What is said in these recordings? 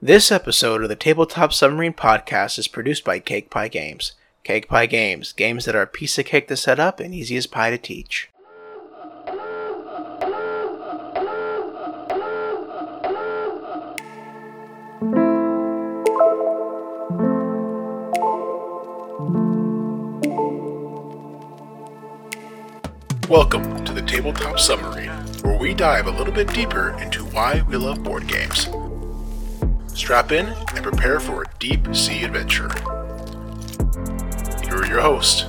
This episode of the Tabletop Submarine Podcast is produced by Cake Pie Games. Cake Pie Games, games that are a piece of cake to set up and easy as pie to teach. Welcome to the Tabletop Submarine, where we dive a little bit deeper into why we love board games. Strap in and prepare for a deep sea adventure. Here are your hosts.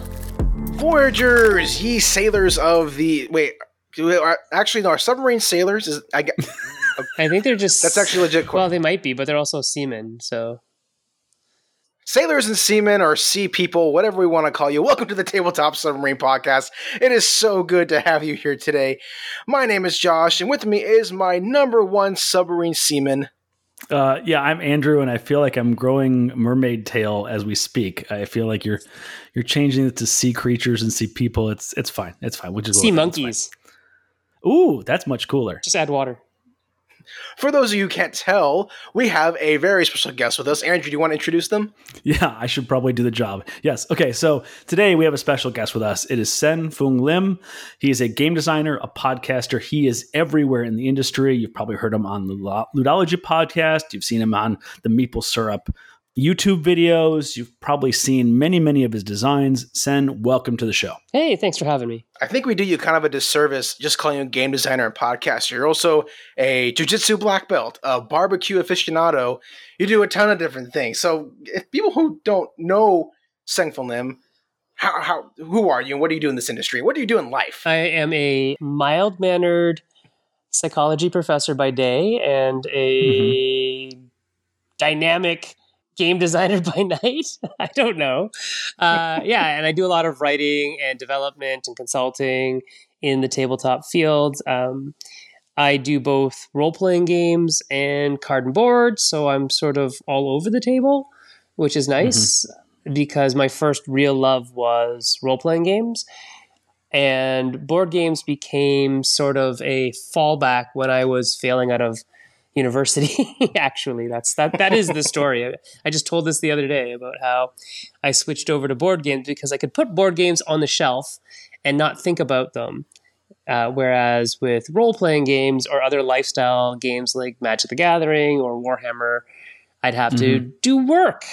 Voyagers, ye sailors of the wait, do we, are, actually no, are submarine sailors? Is I get I think they're just that's actually legit. que- well, they might be, but they're also seamen. So Sailors and seamen or sea people, whatever we want to call you, welcome to the Tabletop Submarine Podcast. It is so good to have you here today. My name is Josh, and with me is my number one submarine seaman. Uh, yeah, I'm Andrew, and I feel like I'm growing mermaid tail as we speak. I feel like you're you're changing it to sea creatures and sea people. It's it's fine. It's fine. We'll just sea with it. It's monkeys. Ooh, that's much cooler. Just add water. For those of you who can't tell, we have a very special guest with us. Andrew, do you want to introduce them? Yeah, I should probably do the job. Yes. Okay. So today we have a special guest with us. It is Sen-Foong Lim. He is a game designer, a podcaster. He is everywhere in the industry. You've probably heard him on the Ludology podcast. You've seen him on the Meeple Syrup YouTube videos. You've probably seen many, many of his designs. Sen, welcome to the show. Hey, thanks for having me. I think we do you kind of a disservice just calling you a game designer and podcaster. You're also a jujitsu black belt, a barbecue aficionado. You do a ton of different things. So, if people who don't know Sen-Foong Lim, how, how who are you and what do you do in this industry? What do you do in life? I am a mild mannered psychology professor by day and a mm-hmm. dynamic game designer by night. I don't know. Uh, yeah, and I do a lot of writing and development and consulting in the tabletop field. Um, I do both role playing games and card and board, so I'm sort of all over the table, which is nice because my first real love was role playing games. And board games became sort of a fallback when I was failing out of university. Actually, that's that that is the story. I, just told this the other day about how I switched over to board games because I could put board games on the shelf and not think about them. Uh, whereas with role playing games or other lifestyle games like Magic the Gathering or Warhammer, I'd have to do work,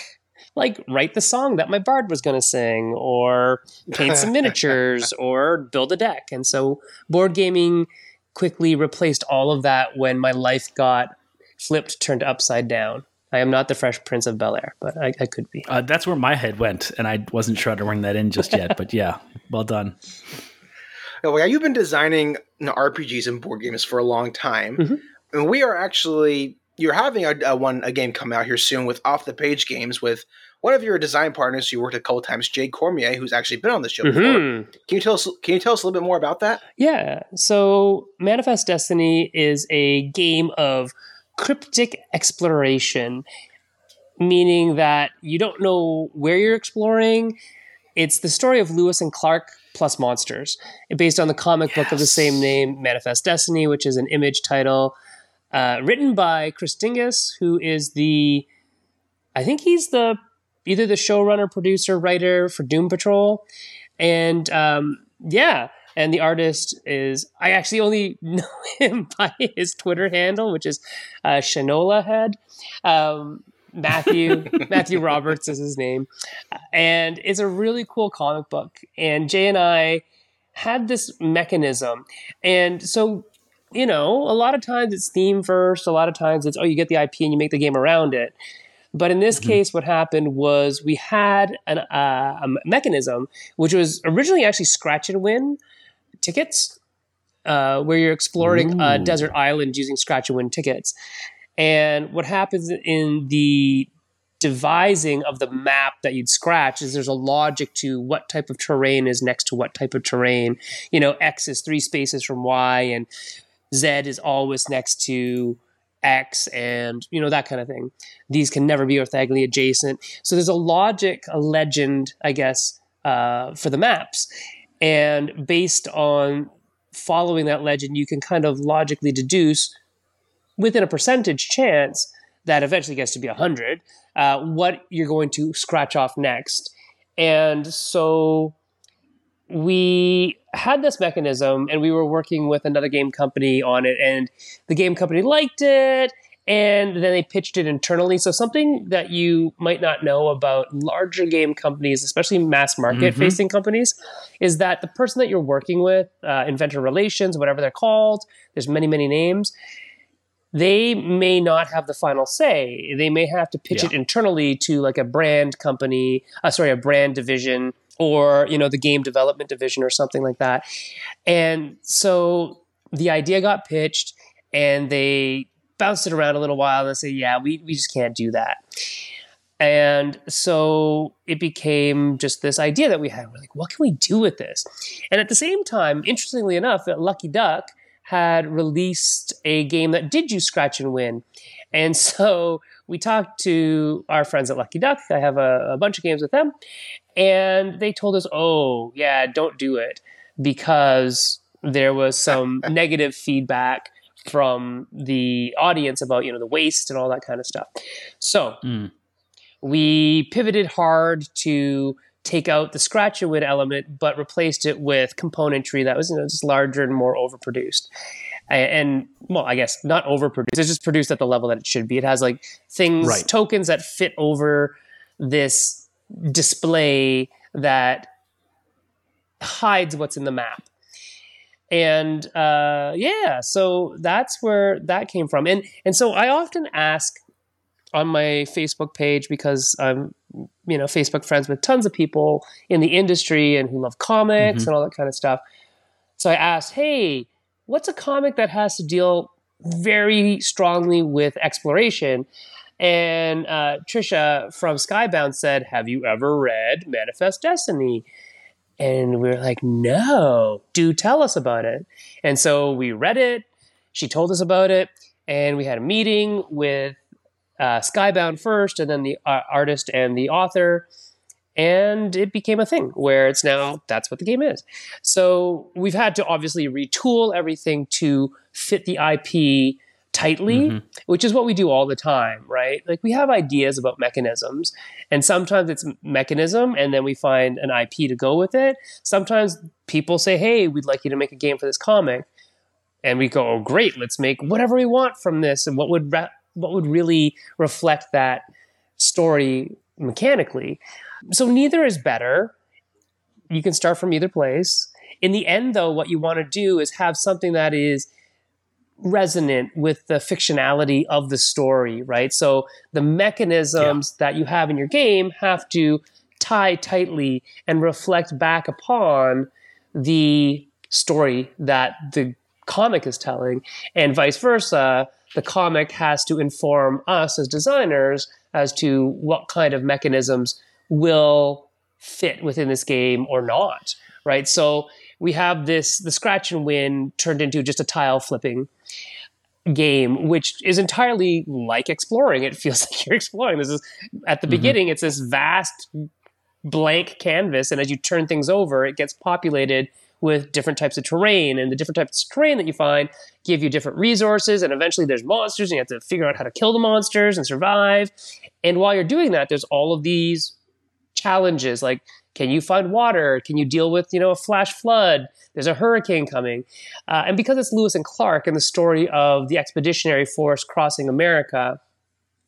like write the song that my bard was going to sing, or paint some miniatures, or build a deck. And so board gaming quickly replaced all of that when my life got flipped, turned upside down. I am not the Fresh Prince of Bel Air, but I, I could be. Uh, that's where my head went, and I wasn't sure how to bring that in just yet. but yeah, well done. Oh, yeah, you've been designing you know, RPGs and board games for a long time, Mhm. and we are actually you're having a, a one a game come out here soon with off the page games with one of your design partners who you worked a couple times, Jay Cormier, who's actually been on the show before. Mhm. Can you tell us? Can you tell us a little bit more about that? Yeah. So Manifest Destiny is a game of cryptic exploration, meaning that you don't know where you're exploring. It's the story of Lewis and Clark plus monsters, based on the comic book of the same name, Manifest Destiny, which is an image title uh, written by Chris Dingess, who is the, I think he's the either the showrunner, producer, writer for Doom Patrol, and um, yeah, and the artist is I actually only know him by his Twitter handle, which is uh, Shanola Head. Um, Matthew Matthew Roberts is his name, and it's a really cool comic book. And Jay and I had this mechanism, and so you know, a lot of times it's theme first. A lot of times it's oh, you get the IP and you make the game around it. But in this case, what happened was we had an, uh, a mechanism which was originally actually scratch and win tickets, uh, where you're exploring a desert island using scratch and win tickets. And what happens in the devising of the map that you'd scratch is there's a logic to what type of terrain is next to what type of terrain. You know, X is three spaces from Y, and Z is always next to X, and you know that kind of thing. These can never be orthogonally adjacent. So there's a logic, a legend, I guess, uh, for the maps, and based on following that legend, you can kind of logically deduce within a percentage chance that eventually gets to be 100, uh, what you're going to scratch off next. And so we had this mechanism and we were working with another game company on it and the game company liked it and then they pitched it internally so something that you might not know about larger game companies especially mass market mm-hmm. facing companies is that the person that you're working with uh, inventor relations whatever they're called there's many many names they may not have the final say they may have to pitch yeah. it internally to like a brand company uh, sorry a brand division or you know the game development division or something like that. And so the idea got pitched and they bounced it around a little while and say yeah we, we just can't do that. And so it became just this idea that we had. We're like what can we do with this? And at the same time interestingly enough uh, lucky duck had released a game that did use scratch and win. And so we talked to our friends at Lucky Duck. I have a, a bunch of games with them. And they told us, oh, yeah, don't do it because there was some negative feedback from the audience about, you know, the waste and all that kind of stuff. So mm. we pivoted hard to take out the scratch and win element, but replaced it with componentry that was, you know, just larger and more overproduced and well, I guess not overproduced. It's just produced at the level that it should be. It has like things, right. tokens that fit over this display that hides what's in the map. And uh, yeah, so that's where that came from. And and so I often ask on my Facebook page because I'm you know Facebook friends with tons of people in the industry and who love comics mm-hmm. and all that kind of stuff. So I asked, hey what's a comic that has to deal very strongly with exploration? And uh, Trisha from Skybound said, Have you ever read Manifest Destiny? And we are like, No, do tell us about it. And so we read it. She told us about it. And we had a meeting with uh, Skybound first, and then the uh, artist and the author and it became a thing where it's now that's what the game is. So we've had to obviously retool everything to fit the IP tightly, mm-hmm. which is what we do all the time, right? Like we have ideas about mechanisms, and sometimes it's mechanism, and then we find an IP to go with it. Sometimes people say, "Hey, we'd like you to make a game for this comic," and we go, "Oh, great! Let's make whatever we want from this." And what would re- what would really reflect that story mechanically? So neither is better. You can start from either place. In the end, though, what you want to do is have something that is resonant with the fictionality of the story, right? So the mechanisms yeah. that you have in your game have to tie tightly and reflect back upon the story that the comic is telling, and vice versa. The comic has to inform us as designers as to what kind of mechanisms will fit within this game or not, right? So we have this the scratch and win turned into just a tile flipping game, which is entirely like exploring. It feels like you're exploring. This is at the mm-hmm. beginning, it's this vast blank canvas, and as you turn things over, it gets populated with different types of terrain, and the different types of terrain that you find give you different resources, and eventually there's monsters, and you have to figure out how to kill the monsters and survive. And while you're doing that, there's all of these challenges like can you find water? Can you deal with you know a flash flood? There's a hurricane coming. Uh, and because it's lewis and clark and the story of the expeditionary force crossing america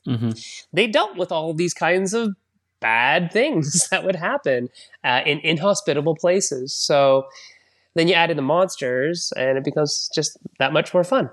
mm-hmm. they dealt with all these kinds of bad things that would happen uh, in inhospitable places. So then you add in the monsters and it becomes just that much more fun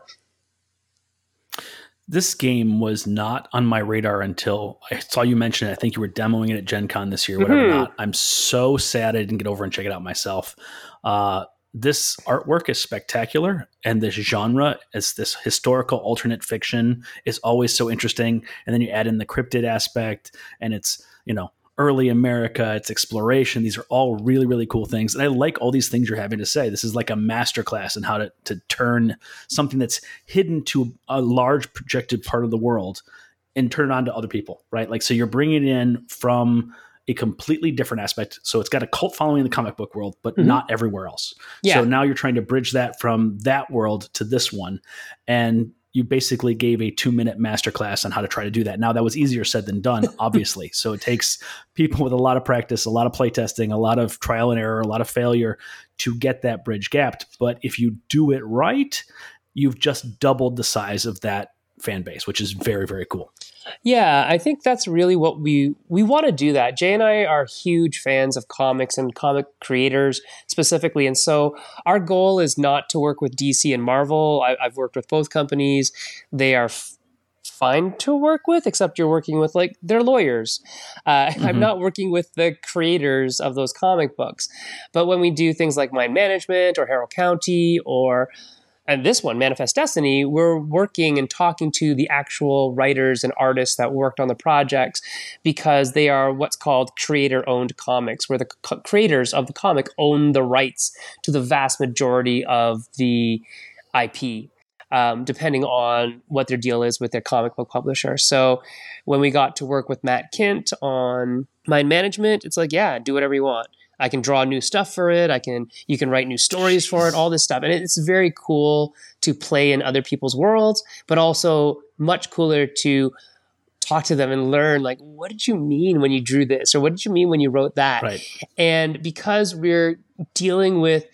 this game was not on my radar until I saw you mention it. I think you were demoing it at Gen Con this year, whatever mm-hmm. not. I'm so sad I didn't get over and check it out myself. Uh, this artwork is spectacular, and this genre, as this historical alternate fiction, is always so interesting. And then you add in the cryptid aspect, and it's you know early America, it's exploration. These are all really, really cool things. And I like all these things you're having to say. This is like a masterclass in how to, to turn something that's hidden to a large projected part of the world and turn it on to other people, right? Like, so you're bringing it in from a completely different aspect. So it's got a cult following in the comic book world, but mm-hmm. not everywhere else. Yeah. So now you're trying to bridge that from that world to this one. And you basically gave a two minute masterclass on how to try to do that. Now that was easier said than done, obviously. so it takes people with a lot of practice, a lot of playtesting, a lot of trial and error, a lot of failure to get that bridge gapped. But if you do it right, you've just doubled the size of that fan base, which is very, very cool. Yeah, I think that's really what we we want to do. That Jay and I are huge fans of comics and comic creators specifically, and so our goal is not to work with DC and Marvel. I, have worked with both companies; they are f- fine to work with, except you're working with like their lawyers. Uh, mm-hmm. I'm not working with the creators of those comic books, but when we do things like Mind Management or Harrow County or and this one, Manifest Destiny, we're working and talking to the actual writers and artists that worked on the projects because they are what's called creator owned comics, where the creators of the comic own the rights to the vast majority of the IP. Um, depending on what their deal is with their comic book publisher. So when we got to work with Matt Kindt on Mind Management, it's like, yeah, do whatever you want. I can draw new stuff for it. I can you can write new stories for it, all this stuff. And it's very cool to play in other people's worlds, but also much cooler to talk to them and learn like what did you mean when you drew this or what did you mean when you wrote that? Right. And because we're dealing with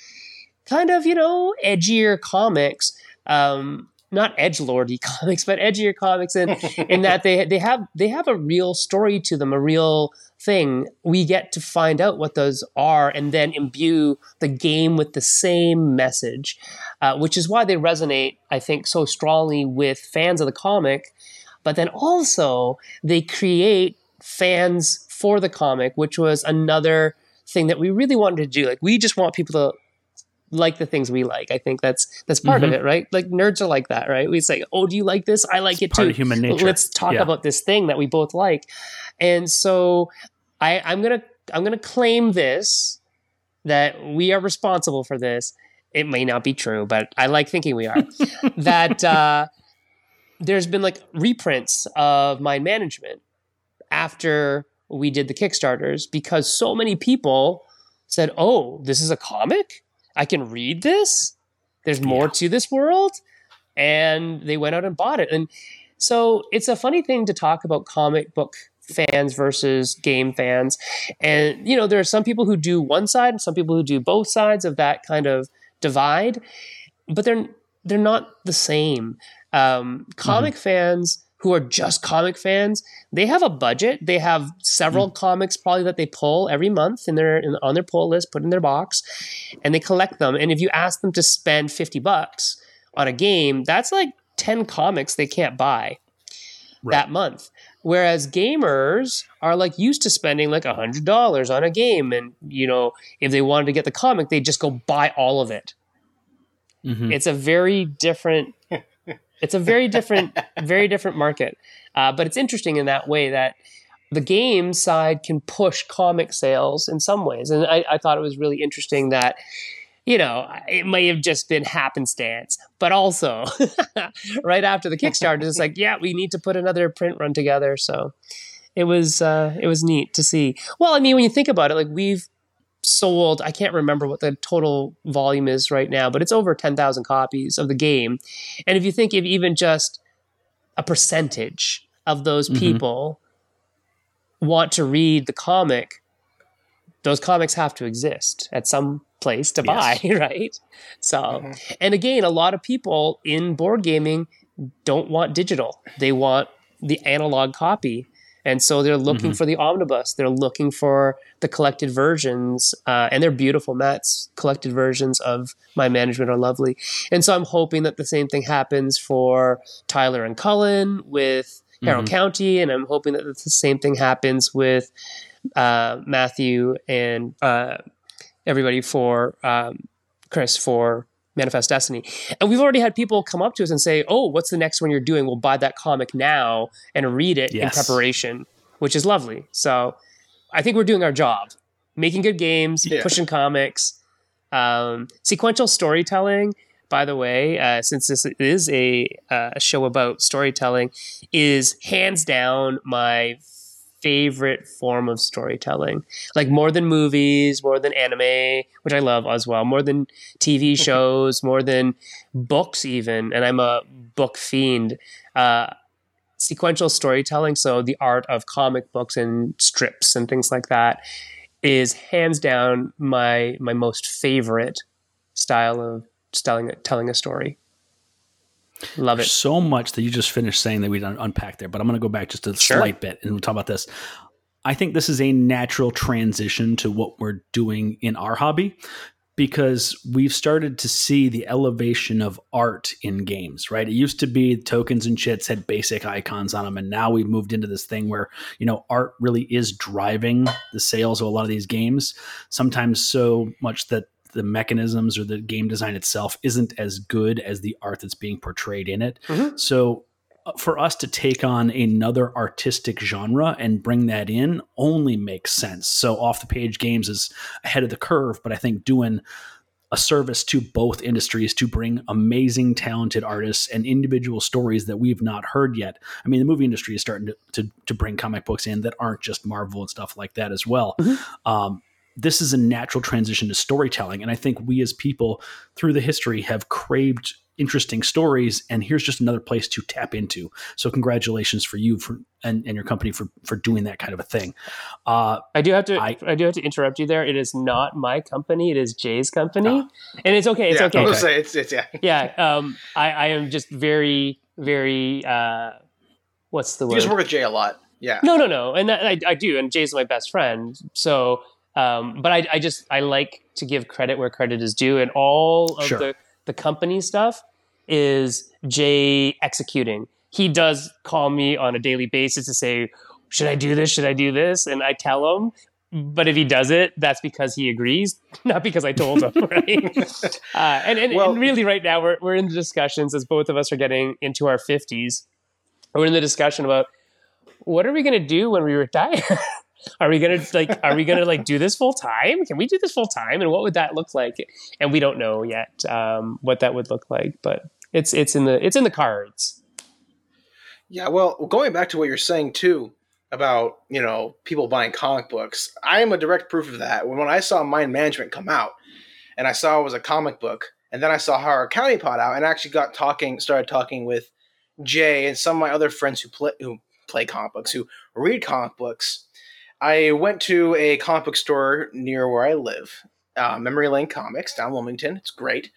kind of, you know, edgier comics, um, not edge lordy comics, but edgier comics in in that they they have they have a real story to them, a real thing, we get to find out what those are and then imbue the game with the same message, uh, which is why they resonate, I think, so strongly with fans of the comic. But then also, they create fans for the comic, which was another thing that we really wanted to do. Like, we just want people to like the things we like. I think that's that's part mm-hmm. of it, right? Like nerds are like that, right? We say, "Oh, do you like this? I like it's it too." Of human nature. Let's talk yeah. about this thing that we both like. And so I, I'm gonna I'm gonna claim this that we are responsible for this. It may not be true, but I like thinking we are. that uh, there's been like reprints of Mind Management after we did the Kickstarters because so many people said, "Oh, this is a comic. I can read this. There's more yeah. to this world," and they went out and bought it. And so it's a funny thing to talk about comic book fans versus game fans. And, you know, there are some people who do one side and some people who do both sides of that kind of divide, but they're, they're not the same. Um, comic mm-hmm. fans who are just comic fans, they have a budget. They have several mm. comics probably that they pull every month in their in, on their pull list, put in their box, and they collect them. And if you ask them to spend fifty bucks on a game, that's like ten comics they can't buy right. that month. Whereas gamers are like used to spending like a hundred dollars on a game, and you know if they wanted to get the comic, they just go buy all of it. Mm-hmm. It's a very different. It's a very different, very different market, uh, but it's interesting in that way that the game side can push comic sales in some ways, and I, I thought it was really interesting that you know, it may have just been happenstance, but also right after the Kickstarter, it's like, yeah, we need to put another print run together. So it was uh, it was neat to see. Well, I mean, when you think about it, like we've sold, I can't remember what the total volume is right now, but it's over ten thousand copies of the game. And if you think of even just a percentage of those mm-hmm. people want to read the comic, those comics have to exist at some place to buy, yes. right? So, mm-hmm. and again, a lot of people in board gaming don't want digital. They want the analog copy. And so they're looking mm-hmm. for the omnibus. They're looking for the collected versions, uh, and they're beautiful. Matt's collected versions of Mind Management are lovely. And so I'm hoping that the same thing happens for Tyler and Cullen with Harrow mm-hmm. County, and I'm hoping that the same thing happens with uh, Matthew and uh, everybody for um, Chris for Manifest Destiny. And we've already had people come up to us and say, "Oh, what's the next one you're doing? We'll buy that comic now and read it yes. in preparation," which is lovely. So, I think we're doing our job, making good games, yeah. pushing comics, um, sequential storytelling. By the way, uh, since this is a, uh, a show about storytelling, is hands down my favorite form of storytelling. Like more than movies, more than anime, which I love as well, more than TV shows, more than books, even. And I'm a book fiend. Uh, sequential storytelling, so the art of comic books and strips and things like that, is hands down my my most favorite style of telling telling a story. Love it. So much that you just finished saying that we didn't unpack there, but I'm going to go back just a sure. slight bit and we'll talk about this. I think this is a natural transition to what we're doing in our hobby because we've started to see the elevation of art in games, right? It used to be tokens and chits had basic icons on them, and now we've moved into this thing where, you know, art really is driving the sales of a lot of these games, sometimes so much that the mechanisms or the game design itself isn't as good as the art that's being portrayed in it. Mm-hmm. So uh, for us to take on another artistic genre and bring that in only makes sense. So off the page games is ahead of the curve, but I think doing a service to both industries to bring amazing, talented artists and individual stories that we've not heard yet. I mean, the movie industry is starting to, to, to bring comic books in that aren't just Marvel and stuff like that as well. Mm-hmm. Um, this is a natural transition to storytelling. And I think we as people through the history have craved interesting stories and here's just another place to tap into. So congratulations for you for and, and your company for for doing that kind of a thing. Uh, i do have to I, I, do have to interrupt you there. It is not my company. It is jay's company. Uh, and it's okay. It's yeah, okay, okay. Say it's, it's yeah. Yeah um, I, I am just very very uh, what's the you word? you just work with jay a lot. Yeah. No no no. And I, I do. And jay's my best friend. So um, but I, I, just I like to give credit where credit is due, and all of sure. the the company stuff is Jay executing. He does call me on a daily basis to say, "Should I do this? Should I do this?" And I tell him. But if he does it, that's because he agrees, not because I told him, right? uh, and, and, well, and really, right now we're we're in the discussions as both of us are getting into our fifties. We're in the discussion about what are we going to do when we retire. are we gonna like are we gonna like do this full time? Can we do this full time? And what would that look like? And we don't know yet um, what that would look like but it's it's in the it's in the cards. Yeah well going back to what you're saying too about you know people buying comic books i am a direct proof of that. When, when i saw mind management come out and i saw it was a comic book and then i saw Harrow County pot out and actually got talking started talking with jay and some of my other friends who play who play comic books who read comic books I went to a comic book store near where I live, uh, Memory Lane Comics down Wilmington. It's great.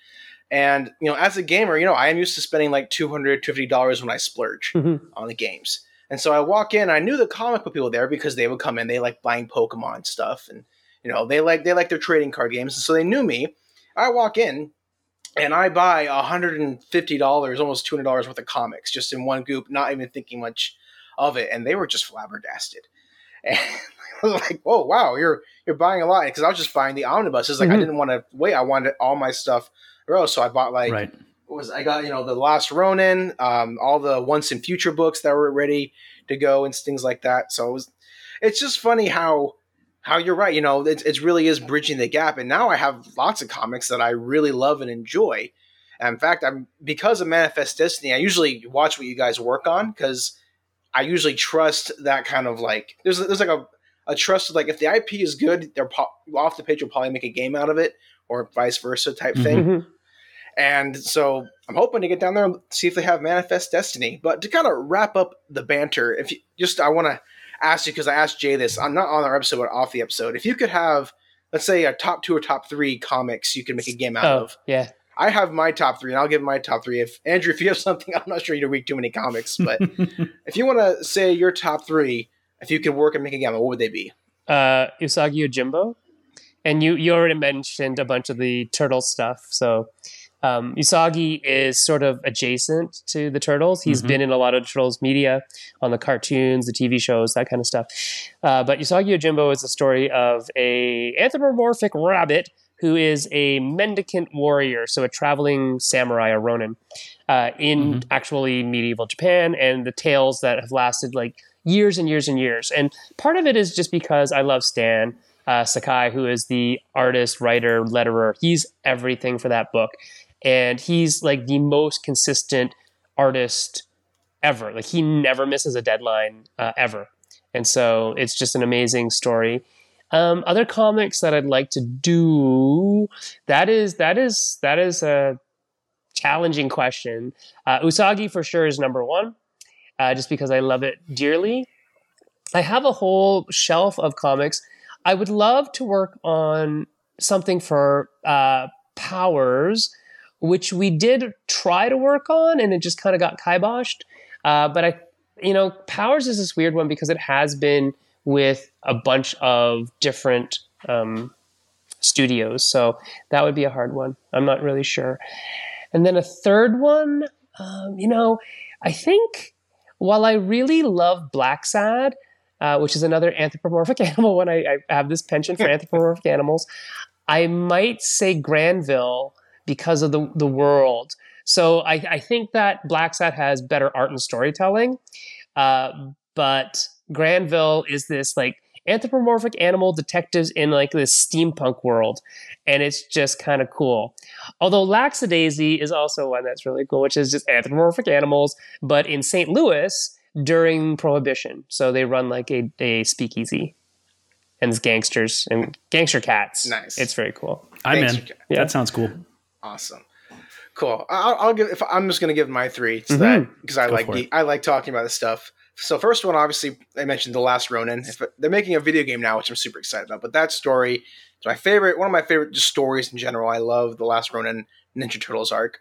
And, you know, as a gamer, you know, I am used to spending like $250 when I splurge mm-hmm. on the games. And so I walk in, I knew the comic book people there because they would come in, they like buying Pokemon stuff and, you know, they like, they like their trading card games. And so they knew me. I walk in and I buy $150, almost $200 worth of comics just in one group, not even thinking much of it. And they were just flabbergasted. And was like, "Whoa, wow, you're you're buying a lot." Because I was just buying the omnibuses. Like mm-hmm. I didn't want to wait. I wanted all my stuff row, so I bought like right. was I got you know the Last Ronin, um, all the Once and Future books that were ready to go and things like that. So it was, it's just funny how how you're right. You know, it, it really is bridging the gap. And now I have lots of comics that I really love and enjoy. And in fact, I'm because of Manifest Destiny. I usually watch what you guys work on because I usually trust that kind of like there's there's like a a trusted like if the IP is good, they're po- off the page will probably make a game out of it or vice versa type thing. Mm-hmm. And so I'm hoping to get down there and see if they have Manifest Destiny. But to kind of wrap up the banter, if you just I want to ask you because I asked Jay this, I'm not on our episode, but off the episode. If you could have, let's say, a top two or top three comics you could make a game out oh, of, yeah, I have my top three, and I'll give my top three. If Andrew, if you have something, I'm not sure you read too many comics, but if you want to say your top three, if you could work and make a game, what would they be? Uh, Usagi Yojimbo, and you you already mentioned a bunch of the turtle stuff. So um, Usagi is sort of adjacent to the turtles. He's mm-hmm. been in a lot of turtles media on the cartoons, the TV shows, that kind of stuff. Uh, but Usagi Yojimbo is the story of a anthropomorphic rabbit who is a mendicant warrior, so a traveling samurai, a ronin, uh, in mm-hmm. actually medieval Japan, and the tales that have lasted like years and years and years. And part of it is just because I love Stan uh, Sakai, who is the artist, writer, letterer. He's everything for that book, and he's like the most consistent artist ever. Like he never misses a deadline uh, ever. and so it's just an amazing story. Um, other comics that I'd like to do that is that is that is a challenging question. Uh, Usagi for sure is number one, uh, just because I love it dearly. I have a whole shelf of comics. I would love to work on something for uh, Powers, which we did try to work on, and it just kind of got kiboshed. Uh, but I, you know, Powers is this weird one because it has been with a bunch of different um, studios, so that would be a hard one. I'm not really sure. And then a third one, um, you know, I think while I really love Blacksad, uh, which is another anthropomorphic animal, when I, I have this penchant for anthropomorphic animals, I might say Grandville because of the, the world. So I, I think that Blacksad has better art and storytelling, uh, but Grandville is this like anthropomorphic animal detectives in like this steampunk world, and it's just kind of cool. Although Lackadaisy is also one that's really cool, which is just anthropomorphic animals, but in St. Louis during Prohibition. So they run like a, a speakeasy. And it's gangsters and gangster cats. Nice. It's very cool. I'm Thanks, in. Jack. Yeah. That sounds cool. Awesome. Cool. I'll, I'll give. If I'm just going to give my three to Mhm. that because I Go like for. I like talking about this stuff. So first one, obviously, I mentioned the Last Ronin. They're making a video game now, which I'm super excited about. But that story is my favorite. One of my favorite just stories in general. I love the Last Ronin Ninja Turtles arc.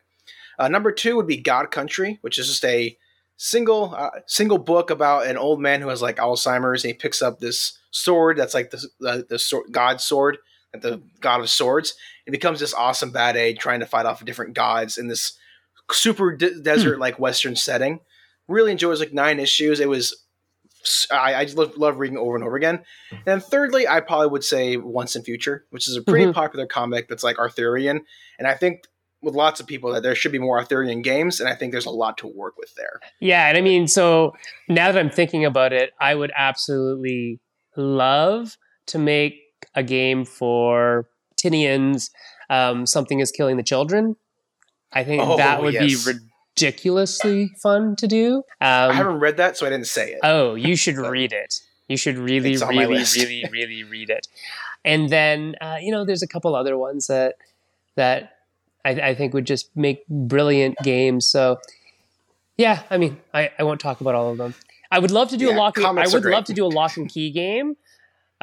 Uh, number two would be God Country, which is just a single uh, single book about an old man who has like Alzheimer's, and he picks up this sword that's like the the, the sword, God sword, like the God of Swords. It becomes this awesome bad aid trying to fight off different gods in this super de- desert like Western setting. Really enjoys like nine issues. It was I, I love, love reading over and over again. And thirdly, I probably would say Once and Future, which is a pretty Mhm. popular comic that's like Arthurian, and I think with lots of people that there should be more Arthurian games, and I think there's a lot to work with there. Yeah, and I mean, so now that I'm thinking about it, I would absolutely love to make a game for Tynion's um, Something is Killing the Children. I think Oh, that would yes. be ridiculously fun to do. I Um, haven't read that, so I didn't say it. oh, you should read it. You should really, It's on my really, really, really read it. And then, uh, you know, there's a couple other ones that that I, I think would just make brilliant games. So, yeah, I mean, I, I won't talk about all of them. I would love to do Yeah, a lock. And, I would love to do a Locke and Key game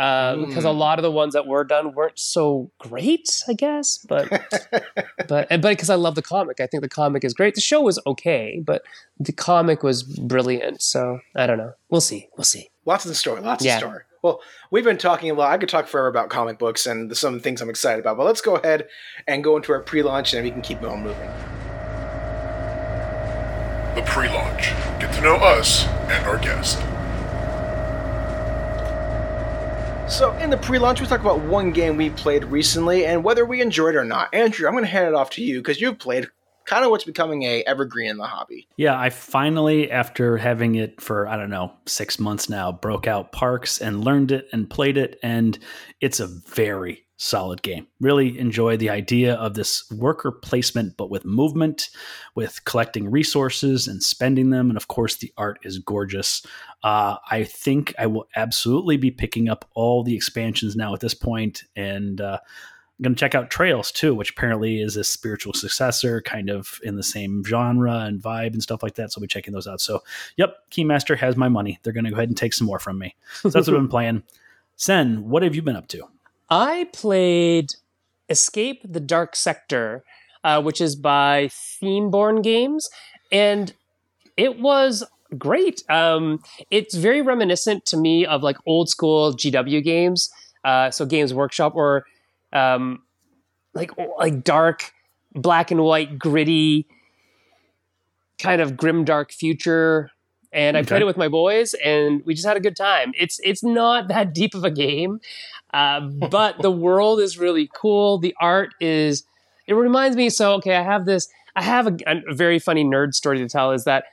uh, because a Mm. lot of the ones that were done weren't so great, I guess. But but and- but because I love the comic, I think the comic is great. The show was okay, but the comic was brilliant. So I don't know. We'll see. We'll see. Lots of the story. Lots Yeah. in story. Well, we've been talking a lot. I could talk forever about comic books and some of the things I'm excited about. But let's go ahead and go into our pre-launch, and we can keep on moving. The pre-launch. Get to know us and our guest. So, in the pre-launch, we talk about one game we played recently and whether we enjoyed it or not. Andrew, I'm going to hand it off to you because you've played kind of what's becoming a evergreen in the hobby. Yeah, I finally, after having it for, I don't know, six months now, broke out Parks and learned it and played it. And it's a very solid game. Really enjoy the idea of this worker placement, but with movement, with collecting resources and spending them. And of course, the art is gorgeous. Uh, I think I will absolutely be picking up all the expansions now at this point and, uh, I'm going to check out Trails too, which apparently is a spiritual successor, kind of in the same genre and vibe and stuff like that. So I'll be checking those out. So, yep, Keymaster has my money. They're going to go ahead and take some more from me. So that's what I've been playing. Sen, what have you been up to? I played Escape the Dark Sector, uh, which is by Themeborne Games, and it was great. Um, it's very reminiscent to me of like old school GW games, uh, so Games Workshop or um, like like dark, black and white, gritty, kind of grim dark future. And I Okay. played it with my boys, and we just had a good time. It's it's not that deep of a game, uh, but the world is really cool. The art is. It reminds me. So okay, I have this. I have a, a very funny nerd story to tell. Is that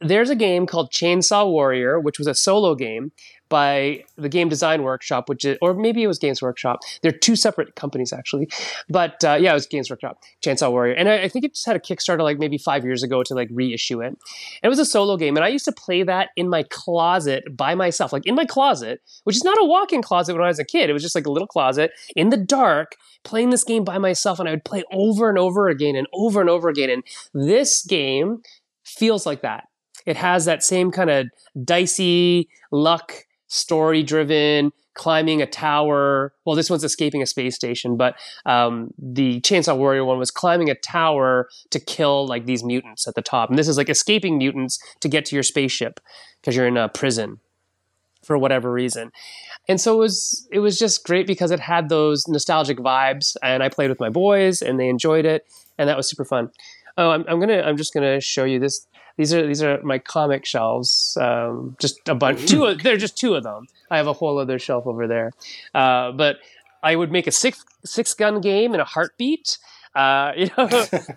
there's a game called Chainsaw Warrior, which was a solo game by the Game Design Workshop, which is, or maybe it was Games Workshop. They're two separate companies actually, but uh, yeah, it was Games Workshop, Chainsaw Warrior, and I, I, think it just had a Kickstarter like maybe five years ago to like reissue it. And it was a solo game, and I used to play that in my closet by myself, like in my closet, which is not a walk-in closet when I was a kid. It was just like a little closet in the dark, playing this game by myself, and I would play over and over again and over and over again. And this game feels like that. It has that same kind of dicey luck story driven, climbing a tower. Well, this one's escaping a space station, but um, the Chainsaw Warrior one was climbing a tower to kill like these mutants at the top. And this is like escaping mutants to get to your spaceship because you're in a prison for whatever reason. And so it was it was just great because it had those nostalgic vibes and I played with my boys and they enjoyed it and that was super fun. Oh, I'm, I'm gonna I'm just gonna show you this these are these are my comic shelves. Um, just a bunch. Two. Of, they're just two of them. I have a whole other shelf over there. Uh, but I would make a six six gun game in a heartbeat. Uh, you know,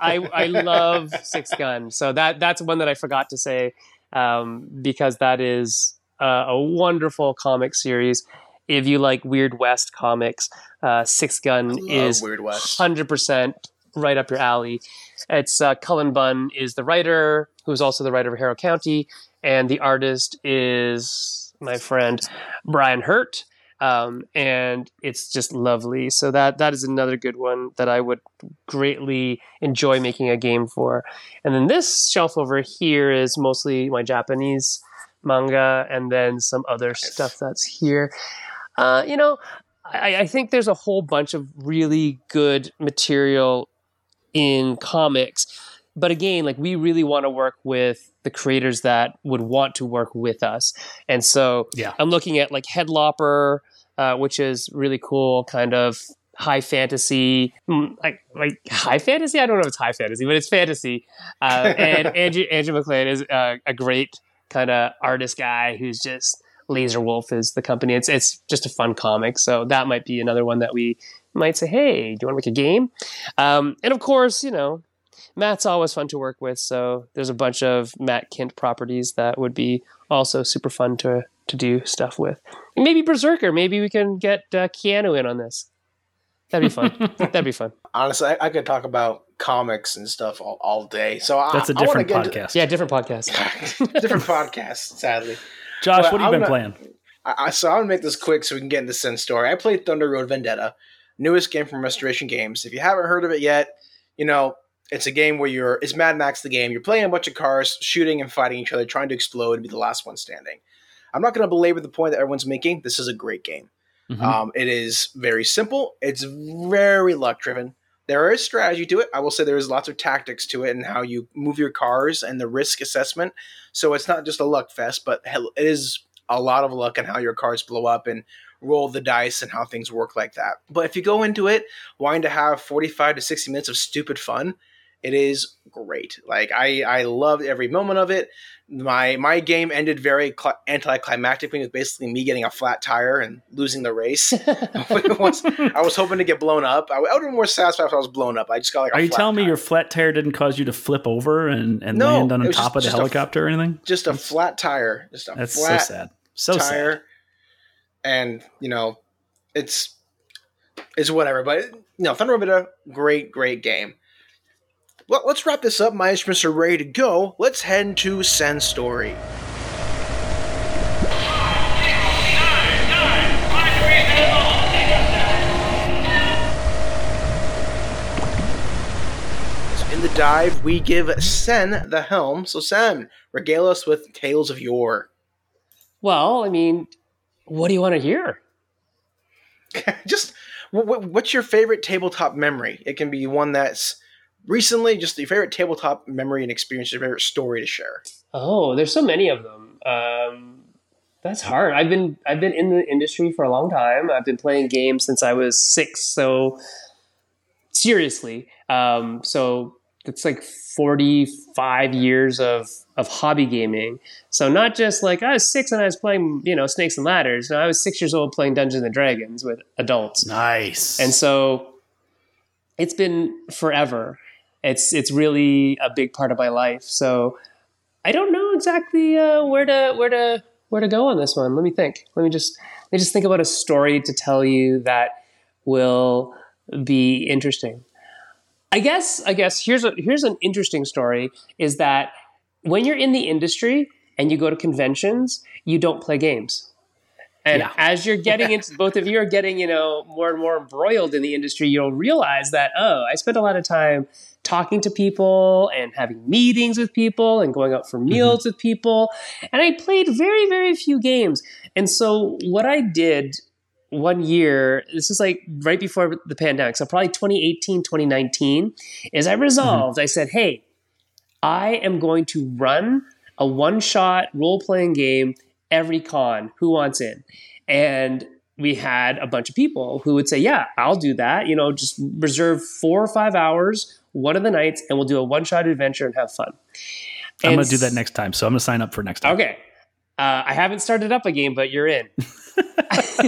I I love six gun. So that that's one that I forgot to say um, because that is uh, a wonderful comic series. If you like Weird West comics, uh, Six Gun is Weird West. hundred percent right up your alley. It's uh, Cullen Bunn is the writer, who's also the writer of Harrow County, and the artist is my friend Brian Hurtt. Um, and it's just lovely. So that that is another good one that I would greatly enjoy making a game for. And then this shelf over here is mostly my Japanese manga, and then some other stuff that's here. Uh, you know, I, I think there's a whole bunch of really good material in comics. But again, like we really want to work with the creators that would want to work with us. And so Yeah. I'm looking at like Headlopper, uh, which is really cool, kind of high fantasy, mm, like like high fantasy. I don't know if it's high fantasy, but it's fantasy. Uh, and Andrew Andrew MacLean is uh, a great kind of artist guy who's just Laser Wolf is the company. It's it's just a fun comic, so that might be another one that we might say, hey, do you want to make a game? Um, and of course, you know, Matt's always fun to work with, so there's a bunch of Matt Kindt properties that would be also super fun to to do stuff with. Maybe Berserker. Maybe we can get uh, Keanu in on this. That'd be fun. That'd be fun. Honestly, I, I could talk about comics and stuff all, all day. So I, That's a I wanna different get into- podcast. Yeah, different podcast. different podcast, sadly. Josh, Well, what have you I'm been not- playing? I, I, so I'm gonna make this quick so we can get into Sen Story. I played Thunder Road Vendetta, newest game from Restoration Games. If you haven't heard of it yet, you know it's a game where you're it's Mad Max the game. You're playing a bunch of cars, shooting and fighting each other, trying to explode and be the last one standing. I'm not gonna belabor the point that everyone's making. This is a great game. Mhm. Um, it is very simple. It's very luck driven. There is strategy to it. I will say there is lots of tactics to it and how you move your cars and the risk assessment. So it's not just a luck fest, but it is a lot of luck and how your cars blow up and roll the dice and how things work like that. But if you go into it wanting to have 45 to 60 minutes of stupid fun, it is great. Like I, I loved every moment of it. My my game ended very cl- anticlimactically with basically me getting a flat tire and losing the race. It was- I was hoping to get blown up. I, would have been more satisfied if I was blown up. I just got like. a Are you flat telling me your flat tire didn't cause you to flip over and, and No, land on top just- of the just a- helicopter or anything? just a flat tire? Just a That's flat so sad. So tire, sad. And you know, it's it's whatever. But no, Thunder Road Vendetta, great, great game. Well, let's wrap this up. My instruments are ready to go. Let's head into Sen Story. The dive, we give Sen the helm. So Sen, regale us with tales of yore. well, I mean, what do you want to hear? just wh- wh- what's your favorite tabletop memory? It can be one that's recently, just your favorite tabletop memory and experience, your favorite story to share. Oh, there's so many of them. Um, that's hard. I've been I've been in the industry for a long time. I've been playing games since I was six. So seriously, um, so it's like 45 years of of hobby gaming. So not just like I was six and I was playing you know Snakes and Ladders. No, I was six years old playing Dungeons and Dragons with adults. Nice. And so it's been forever. It's it's really a big part of my life. So I don't know exactly uh, where to where to where to go on this one. Let me think. Let me just let me just think about a story to tell you that will be interesting. I guess I guess here's a here's an interesting story is that when you're in the industry and you go to conventions, you don't play games. And Yeah. as you're getting into both of you are getting, you know, more and more embroiled in the industry, you'll realize that, oh, I spent a lot of time talking to people and having meetings with people and going out for mm-hmm. meals with people. And I played very, very few games. And so what I did one year, this is like right before the pandemic, so probably 2018, 2019, is I mm-hmm. resolved, I said, hey, I am going to run a one shot role playing game every con. Who wants in? And we had a bunch of people who would say, Yeah, I'll do that. You know, just reserve four or five hours one of the nights and we'll do a one shot adventure and have fun. I'm going to do that next time. So I'm going to sign up for next time. Okay. Uh, I haven't started up a game, but you're in.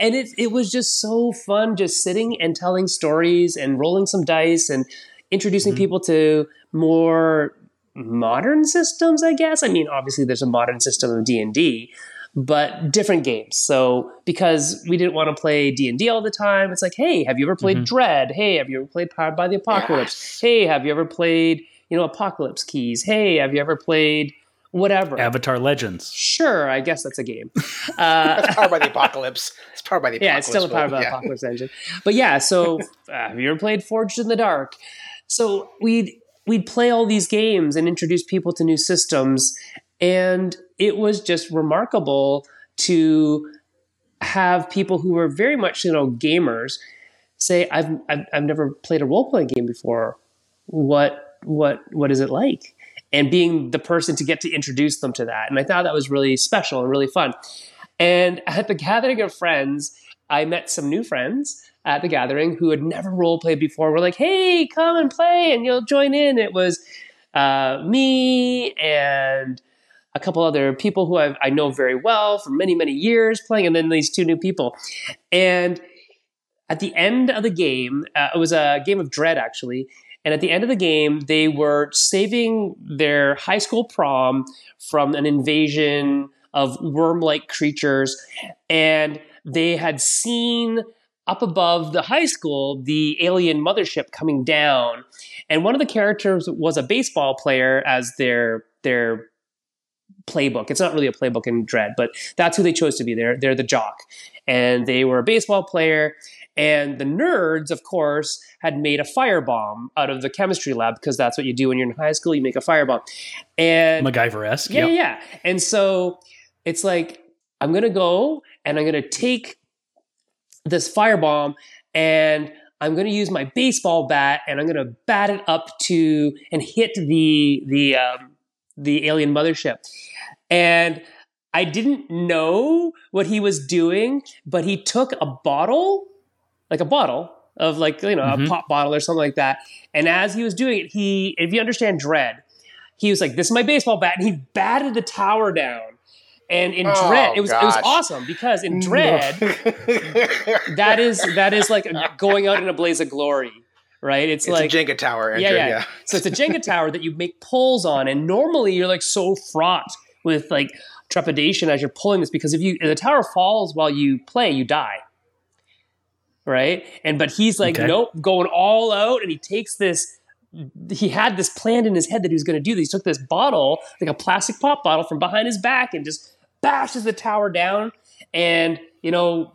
and it it was just so fun, just sitting and telling stories and rolling some dice and introducing Mhm. people to more modern systems. I guess. I mean, obviously, there's a modern system of D and D, but different games. So because we didn't want to play D and D all the time, it's like, hey, have you ever played Mhm. Dread? Hey, have you ever played Powered by the Apocalypse? Yes. Hey, have you ever played you know Apocalypse Keys? Hey, have you ever played whatever? Avatar Legends. Sure, I guess that's a game. Uh, That's powered by the apocalypse. It's powered by the yeah, apocalypse. it's still a powered by but the yeah. Apocalypse engine. But yeah, so uh, have you ever played Forged in the Dark? So we'd we'd play all these games and introduce people to new systems, and it was just remarkable to have people who were very much you know gamers say, "I've I've, I've never played a role playing game before. What what what is it like?" And being the person to get to introduce them to that, and I thought that was really special and really fun. And at the gathering of friends, I met some new friends at the gathering who had never role played before. We're like, hey, come and play and you'll join in. It was uh, me and a couple other people who I've, I know very well for many, many years playing, and then these two new people. And at the end of the game, uh, it was a game of Dread actually. And at the end of the game, they were saving their high school prom from an invasion of worm like creatures. And they had seen up above the high school the alien mothership coming down. And one of the characters was a baseball player as their their playbook. It's not really a playbook in Dread, but that's who they chose to be. They're they're the jock. And they were a baseball player. And the nerds, of course, had made a firebomb out of the chemistry lab because that's what you do when you're in high school. You make a firebomb. And MacGyver esque. yeah, yeah, yeah. And so it's like I'm gonna go and I'm gonna take this firebomb and I'm gonna use my baseball bat and I'm gonna bat it up to and hit the the um, the alien mothership. And I didn't know what he was doing, but he took a bottle, like a bottle of like you know Mhm. a pop bottle or something like that. And as he was doing it, he if you understand dread, he was like, "This is my baseball bat," and he batted the tower down. And in Oh, Dread, it was it was awesome because in Dread, that is that is like going out in a blaze of glory, right? It's, it's like a Jenga tower. yeah, Andrew, yeah, So it's a Jenga tower that you make pulls on, and normally you're like so fraught with like trepidation as you're pulling this because if you if the tower falls while you play, you die. Right? And but he's like, Okay. nope, going all out, and he takes this. He had this planned in his head that he was going to do this. He took this bottle, like a plastic pop bottle, from behind his back and just bashes the tower down. And you know,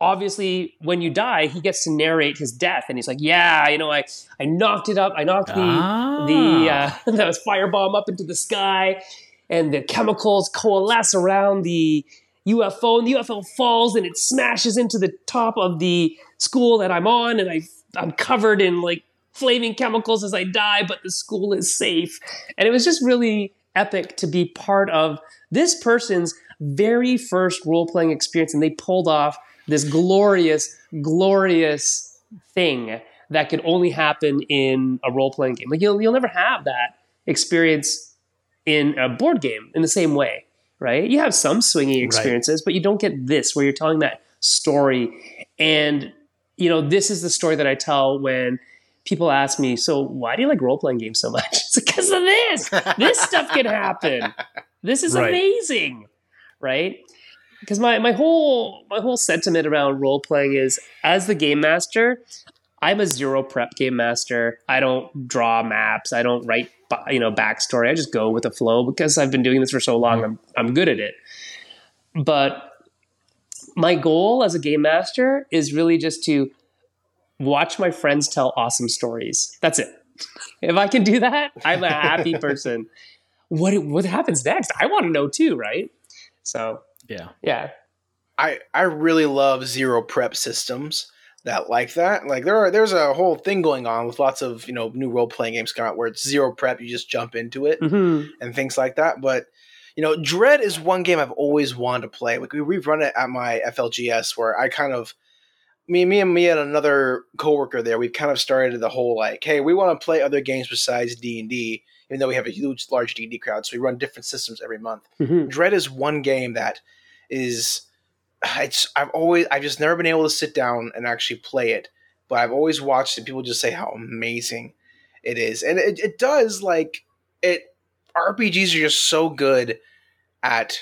obviously, when you die, he gets to narrate his death, and he's like, "Yeah, you know, I I knocked it up. I knocked the Ah. the uh, the firebomb up into the sky, and the chemicals coalesce around the UFO, and the UFO falls and it smashes into the top of the school that I'm on, and I I'm covered in like flaming chemicals as I die, but the school is safe, and it was just really epic to be part of this person's very first role playing experience, and they pulled off this glorious, glorious thing that could only happen in a role playing game. Like you'll you'll never have that experience in a board game in the same way, right? You have some swinging experiences, but you don't get this where you're telling that story. And you know, this is the story that I tell when people ask me, so why do you like role playing games so much? It's because of this. this stuff can happen. This is Right. amazing, right? Because my, my whole my whole sentiment around role playing is as the game master, I'm a zero prep game master. I don't draw maps. I don't write you know backstory. I just go with the flow because I've been doing this for so long. Mm-hmm. I'm I'm good at it. But my goal as a game master is really just to watch my friends tell awesome stories. That's it. If I can do that, I'm a happy person. What what happens next? I want to know too, right? So Yeah. yeah, I I really love zero prep systems that like that. Like there are there's a whole thing going on with lots of you know new role playing games coming out where it's zero prep, you just jump into it hmm and things like that. But you know, Dread is one game I've always wanted to play. Like we we've run it at my FLGS where I kind of me me and me and another coworker there, we've kind of started the whole like, hey, we want to play other games besides D and D, even though we have a huge large D and D crowd. So we run different systems every month. hmm Dread is one game that is it's I've always I've just never been able to sit down and actually play it, but I've always watched and people just say how amazing it is. And it, it does like it RPGs are just so good at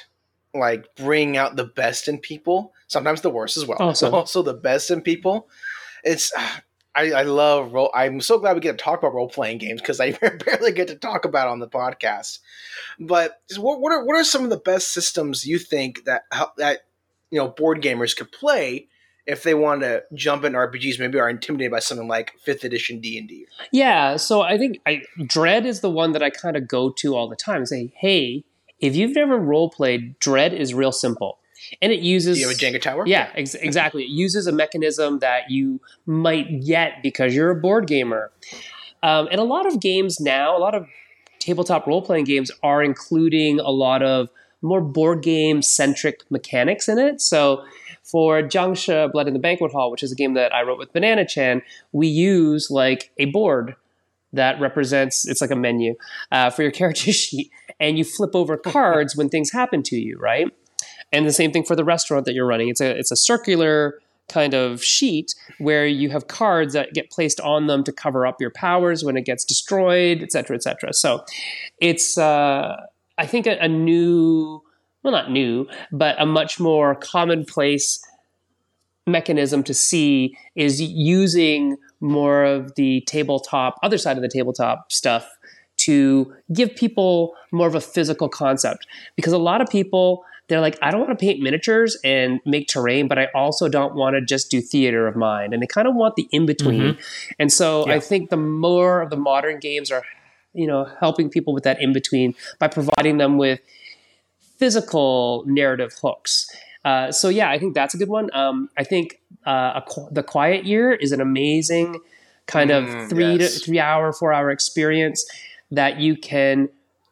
like bringing out the best in people, sometimes the worst as well. Awesome. Also the best in people. It's I, I love role. I'm so glad we get to talk about role playing games because I barely get to talk about on the podcast. But what what are what are some of the best systems you think that that you know board gamers could play if they want to jump in RPGs? Maybe are intimidated by something like fifth edition D and D. Yeah, so I think I, Dread is the one that I kind of go to all the time and say, hey, if you've never role played, Dread is real simple. And it uses. Do you have a Jenga tower? Yeah, ex- exactly. It uses a mechanism that you might get because you're a board gamer. Um, and a lot of games now, a lot of tabletop role playing games are including a lot of more board game centric mechanics in it. So for Jiangshi Blood in the Banquet Hall, which is a game that I wrote with Banana Chan, we use like a board that represents it's like a menu uh, for your character sheet, and you flip over cards when things happen to you, right? And the same thing for the restaurant that you're running. It's a it's a circular kind of sheet where you have cards that get placed on them to cover up your powers when it gets destroyed, et cetera, et cetera. So it's uh, I think a, a new well not new, but a much more commonplace mechanism to see is using more of the tabletop other side of the tabletop stuff to give people more of a physical concept because a lot of people they're like i don't want to paint miniatures and make terrain but i also don't want to just do theater of mind. And they kind of want the in between and so i think the more of the modern games are you know helping people with that in between by providing them with physical narrative hooks. Uh, so yeah i think that's a good one. Um, i think uh, Qu- the quiet year is an amazing kind of Mm, three yes. to three hour four hour experience that you can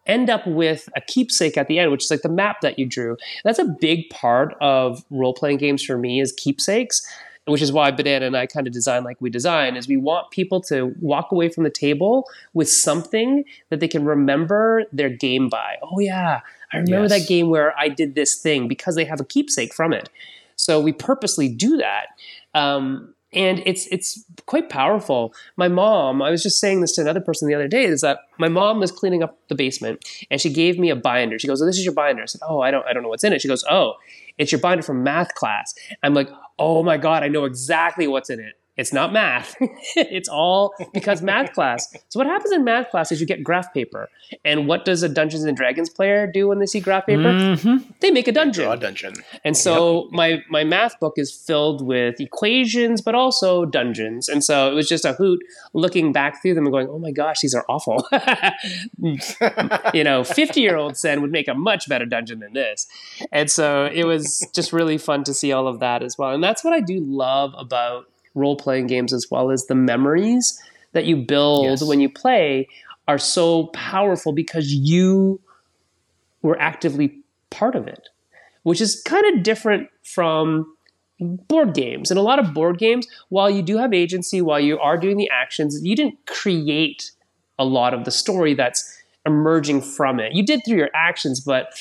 end up with a keepsake at the end which is like the map that you drew. That's a big part of role-playing games for me is keepsakes which is why banana and i kind of design like we design is we want people to walk away from the table with something that they can remember their game by. Oh yeah i remember Yes. that game where i did this thing because they have a keepsake from it. So we purposely do that um, and it's it's quite powerful. My mom, I was just saying this to another person the other day, is that my mom was cleaning up the basement and she gave me a binder. She goes, "Oh, this is your binder." I said, "Oh, I don't I don't know what's in it." She goes, "Oh, it's your binder from math class." I'm like, "Oh my god, I know exactly what's in it." It's not math. it's all because math class. So what happens in math class is you get graph paper. And what does a Dungeons and Dragons player do when they see graph paper? Mhm. They make a dungeon. Draw a dungeon. And so my my math book is filled with equations, but also dungeons. And so it was just a hoot looking back through them and going, "Oh my gosh, these are awful." you know, fifty year old Sen would make a much better dungeon than this. And so it was just really fun to see all of that as well. And that's what I do love about role playing games as well is the memories that you build Yes. when you play are so powerful because you were actively part of it which is kind of different from board games. And a lot of board games, while you do have agency, while you are doing the actions, you didn't create a lot of the story that's emerging from it. You did through your actions, but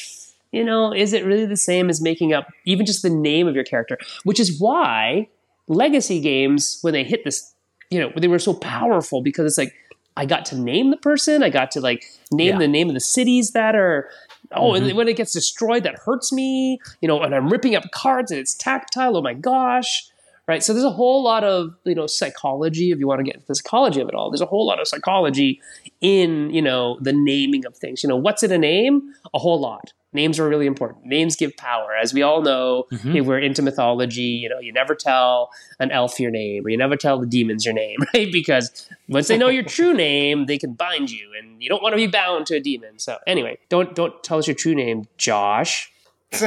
you know, is it really the same as making up even just the name of your character? Which is why legacy games, when they hit this you know they were so powerful because it's like I got to name the person, I got to like name Yeah. the name of the cities that are. Oh, Mhm. and when it gets destroyed, that hurts me. You know, and I'm ripping up cards and it's tactile. Oh my gosh! Right. So there's a whole lot of you know psychology. If you want to get into the psychology of it all, there's a whole lot of psychology in you know the naming of things. You know, what's in a name? A whole lot. Names are really important. Names give power, as we all know. Mhm. If we're into mythology, you know, you never tell an elf your name, or you never tell the demons your name, right? Because once they know your true name, they can bind you, and you don't want to be bound to a demon. So anyway, don't don't tell us your true name, Josh.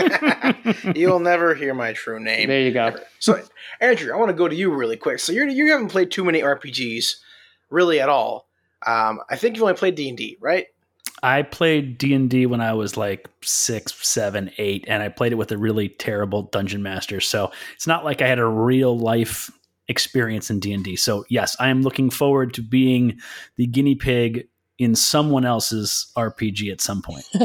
You'll never hear my true name. There you go. So, Andrew, I want to go to you really quick. So you're you haven't played too many RPGs, really at all. Um, I think you've only played D and D, right? I played D and D when I was like six, seven, eight, and I played it with a really terrible dungeon master. So it's not like I had a real life experience in D and D. So yes, I am looking forward to being the guinea pig in someone else's RPG at some point.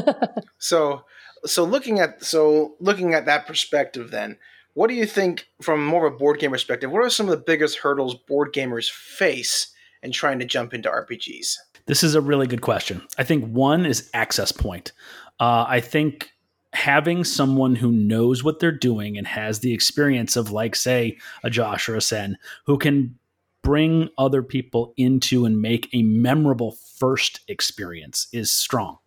So, so looking at so looking at that perspective, then, what do you think from more of a board game perspective? What are some of the biggest hurdles board gamers face in trying to jump into RPGs? This is a really good question. I think one is access point. Uh, I think having someone who knows what they're doing and has the experience of, like, say, a Josh or a Sen, who can bring other people into and make a memorable first experience is strong.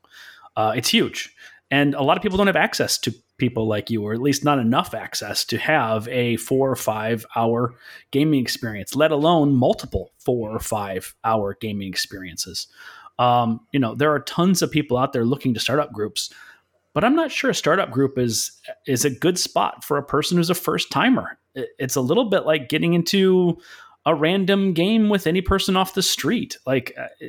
Uh, it's huge. And a lot of people don't have access to people like you, or at least not enough access to have a four or five hour gaming experience, let alone multiple four or five hour gaming experiences. Um, you know, there are tons of people out there looking to start up groups, but I'm not sure a startup group is is a good spot for a person who's a first timer. It's a little bit like getting into a random game with any person off the street. Like uh,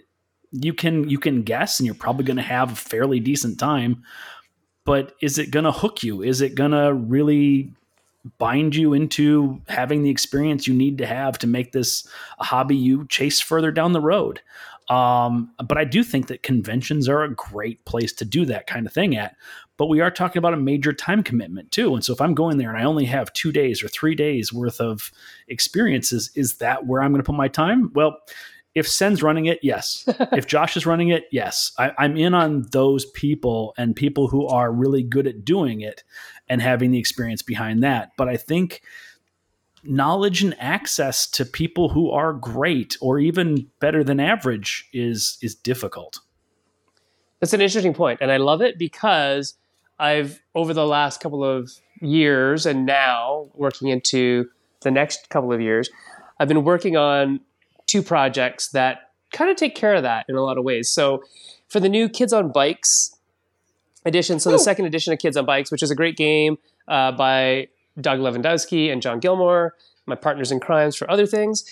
you can you can guess, and you're probably going to have a fairly decent time. But is it going to hook you? Is it going to really bind you into having the experience you need to have to make this a hobby you chase further down the road. Um, but I do think that conventions are a great place to do that kind of thing at. But we are talking about a major time commitment too. And so if I'm going there and I only have two days or three days worth of experiences, is that where I'm going to put my time? Well, if Sen's running it, yes. if Josh is running it, yes. I, I'm in on those people and people who are really good at doing it and having the experience behind that. But I think knowledge and access to people who are great or even better than average is is difficult. That's an interesting point, and I love it because I've over the last couple of years and now working into the next couple of years, I've been working on two projects that kind of take care of that in a lot of ways. So, for the new Kids on Bikes edition, so the second edition of Kids on Bikes, which is a great game uh, by Doug Levandowski and John Gilmour, my partners in crimes for other things.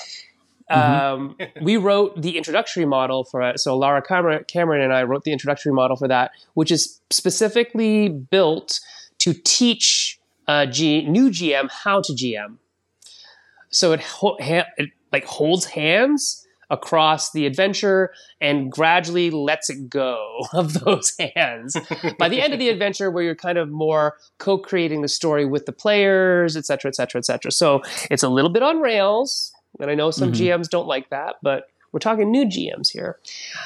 Um, we wrote the introductory model for it. So Laura Cameron, Cameron and I wrote the introductory model for that, which is specifically built to teach uh, G, new GM how to GM. So it, ho- ha- it like holds hands across the adventure and gradually lets it go of those hands. By the end of the adventure, where you're kind of more co-creating the story with the players, et cetera, et cetera, et cetera. So it's a little bit on rails, and I know some Mhm. GMs don't like that, but we're talking new GMs here,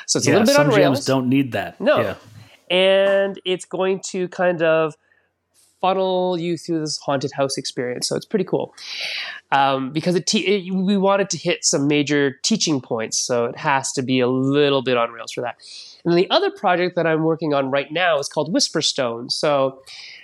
so it's a little bit on Rails. some GMs don't need that. No. Yeah. and it's going to kind of funnel you through this haunted house experience. So it's pretty cool um, because it, te- it we wanted to hit some major teaching points, so it has to be a little bit on rails for that. And the other project that I'm working on right now is called Whisperstone. So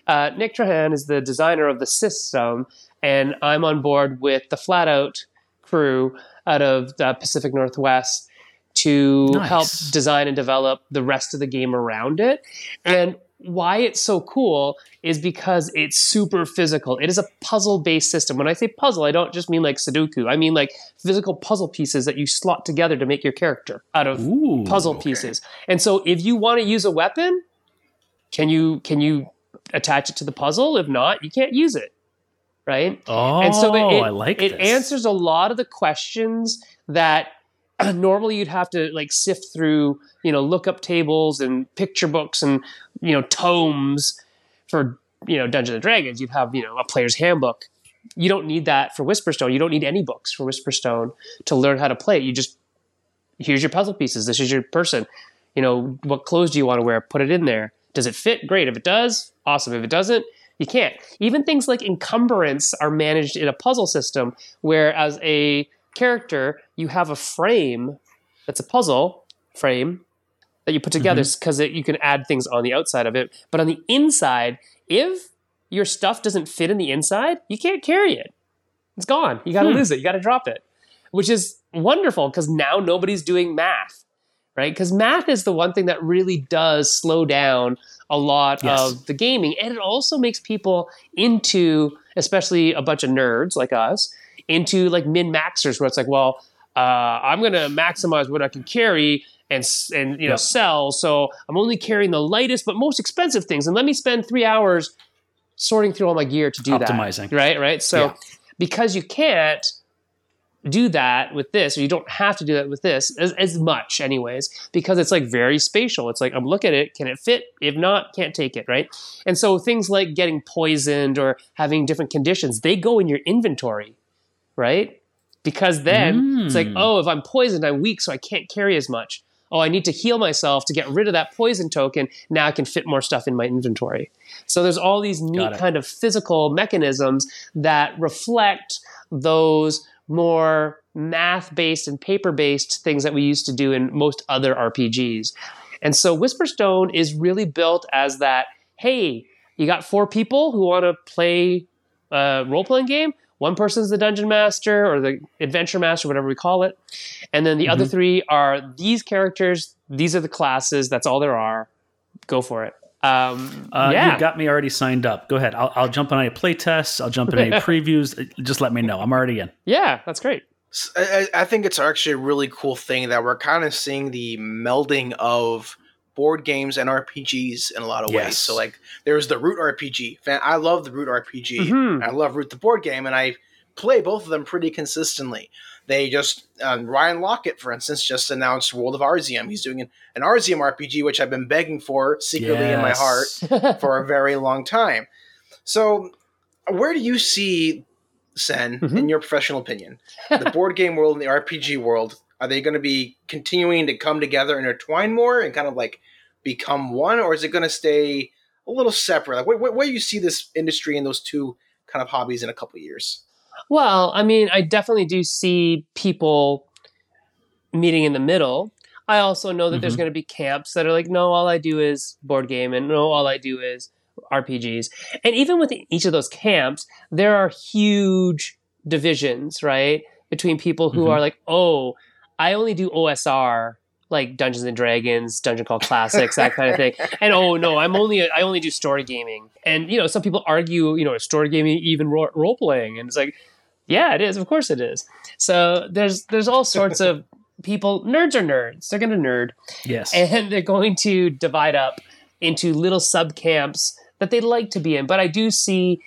uh, Nick Trahan is the designer of the system, and I'm on board with the Flat Out crew out of the Pacific Northwest to Nice. help design and develop the rest of the game around it. And why it's so cool is because it's super physical. It is a puzzle based system. When I say puzzle, I don't just mean like Sudoku. I mean like physical puzzle pieces that you slot together to make your character out of Ooh. puzzle okay. pieces. And so if you want to use a weapon, can you can you attach it to the puzzle? If not, you can't use it. Right? Oh, and so it, oh, it, I like it this. answers a lot of the questions that normally you'd have to like sift through you know look up tables and picture books and you know tomes for you know dungeons and dragons you'd have you know a player's handbook you don't need that for Whisperstone. You don't need any books for Whisperstone to learn how to play it. You just here's your puzzle pieces. This is your person. You know, what clothes do you want to wear? Put it in there. Does it fit? Great. If it does, awesome. If it doesn't, you can't. Even things like encumbrance are managed in a puzzle system where as a character, you have a frame that's a puzzle frame that you put together because you can add things on the outside of it. But on the inside, if your stuff doesn't fit in the inside, you can't carry it. It's gone. You got to Hmm. lose it. You got to drop it, which is wonderful because now nobody's doing math, right? Because math is the one thing that really does slow down a lot Yes. of the gaming. And it also makes people into, especially a bunch of nerds like us, into like min maxers where it's like, well, uh, I'm going to maximize what I can carry and and you know Yep. sell. So I'm only carrying the lightest but most expensive things, and let me spend three hours sorting through all my gear to do Optimizing. that. Right, right. So Yeah. because you can't do that with this, or you don't have to do that with this as, as much, anyways, because it's like very spatial. It's like I'm looking at it, can it fit? If not, can't take it, right? And so things like getting poisoned or having different conditions, they go in your inventory, right? Because then it's like, Mm. oh, if I'm poisoned, I'm weak, so I can't carry as much. Oh, I need to heal myself to get rid of that poison token. Now I can fit more stuff in my inventory. So there's all these neat kind of physical mechanisms that reflect those more math based and paper based things that we used to do in most other RPGs. And so Whisperstone is really built as that hey, you got four people who want to play a role playing game. One person's the dungeon master or the adventure master, whatever we call it. And then the other Mm-hmm. three are these characters, these are the classes, that's all there are. Go for it. Um, Uh, yeah. You've got me already signed up. Go ahead. I'll, I'll jump on any play tests. I'll jump in any previews. Just let me know. I'm already in. yeah, that's great. I think it's actually a really cool thing that we're kind of seeing the melding of board games and RPGs in a lot of ways. Yes. So, like, there's the Root RPG. Fan- I love the Root RPG. Mhm. I love Root the board game, and I play both of them pretty consistently. They just um, Ryan Laukat, for instance, just announced World of Arzium. He's doing an, an Arzium RPG, which I've been begging for secretly in my heart for a very long time. So, where do you see Sen, Mhm. in your professional opinion, the board game world and the RPG world? Are they going to be continuing to come together, and intertwine more, and kind of like become one, or is it going to stay a little separate? Like, where, where, you see this industry and those two kind of hobbies in a couple of years? Well, I mean, I definitely do see people meeting in the middle. I also know that there's Mhm. going to be camps that are like, no, all I do is board game, and no, all I do is RPGs. And even within each of those camps, there are huge divisions, right? Between people who Mhm. are like, oh, I only do OSR, like Dungeons and Dragons, Dungeon Crawl Classics, that kind of thing. And oh no, I'm only I only do story gaming. And you know, some people argue, you know, is story gaming even ro- role playing? And it's like, yeah, it is. Of course, it is. So there's there's all sorts of people. Nerds are nerds. They're going to nerd, Yes. and they're going to divide up into little sub camps that they'd like to be in. But I do see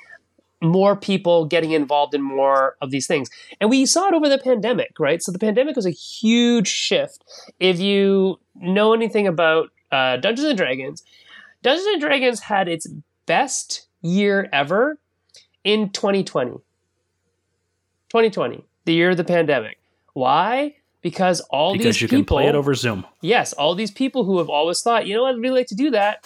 more people getting involved in more of these things. And we saw it over the pandemic, right? So the pandemic was a huge shift. If you know anything about uh, Dungeons and Dragons, Dungeons and Dragons had its best year ever in 2020. 2020, the year of the pandemic. Why? Because all because these you people, can play it over Zoom. yes, all these people who have always thought, you know, I'd really like to do that.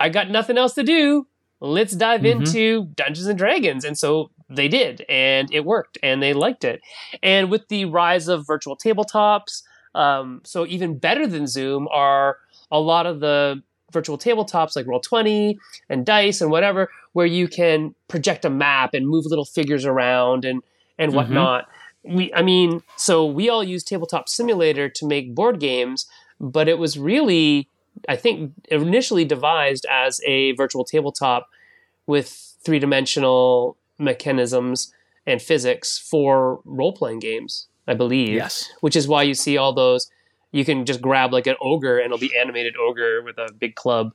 I got nothing else to do. Let's dive Mhm. into Dungeons and Dragons. And so they did, and it worked, and they liked it. And with the rise of virtual tabletops, um, so even better than Zoom are a lot of the virtual tabletops like Roll20 and Dice and whatever, where you can project a map and move little figures around and and Mhm. whatnot. We, I mean, so we all use Tabletop Simulator to make board games, but it was really, I think, initially devised as a virtual tabletop with three dimensional mechanisms and physics for role playing games, I believe. Yes. Which is why you see all those. You can just grab like an ogre and it'll be animated ogre with a big club.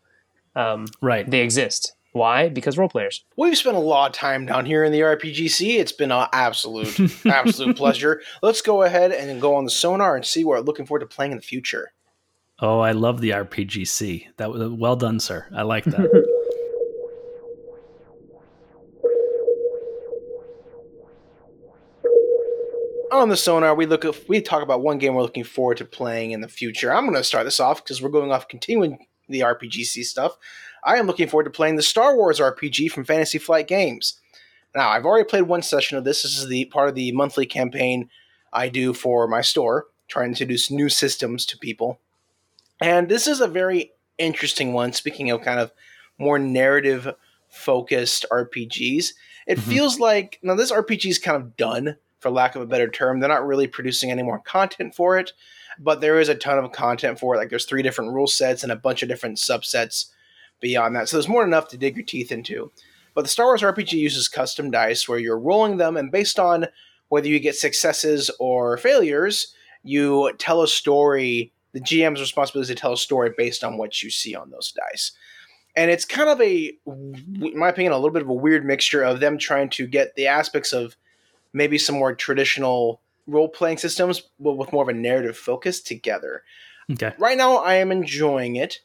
Um, Right. they exist. Why? Because role players. We've spent a lot of time down here in the RPGC. It's been an absolute, absolute pleasure. Let's go ahead and go on the sonar and see what we're looking forward to playing in the future. Oh, I love the RPGC. That was well done, sir. I like that. on the sonar, we look at, we talk about one game we're looking forward to playing in the future. I'm going to start this off because we're going off continuing the RPGC stuff. I am looking forward to playing the Star Wars RPG from Fantasy Flight Games. Now, I've already played one session of this. This is the part of the monthly campaign I do for my store, trying to introduce new systems to people. And this is a very interesting one. Speaking of kind of more narrative focused RPGs, it Mhm. feels like now this RPG is kind of done, for lack of a better term. They're not really producing any more content for it, but there is a ton of content for it. Like there's three different rule sets and a bunch of different subsets beyond that. So there's more than enough to dig your teeth into. But the Star Wars RPG uses custom dice where you're rolling them, and based on whether you get successes or failures, you tell a story. The GM's responsibility is to tell a story based on what you see on those dice. And it's kind of a, in my opinion, a little bit of a weird mixture of them trying to get the aspects of maybe some more traditional role playing systems, but with more of a narrative focus together Okay. right now I am enjoying it.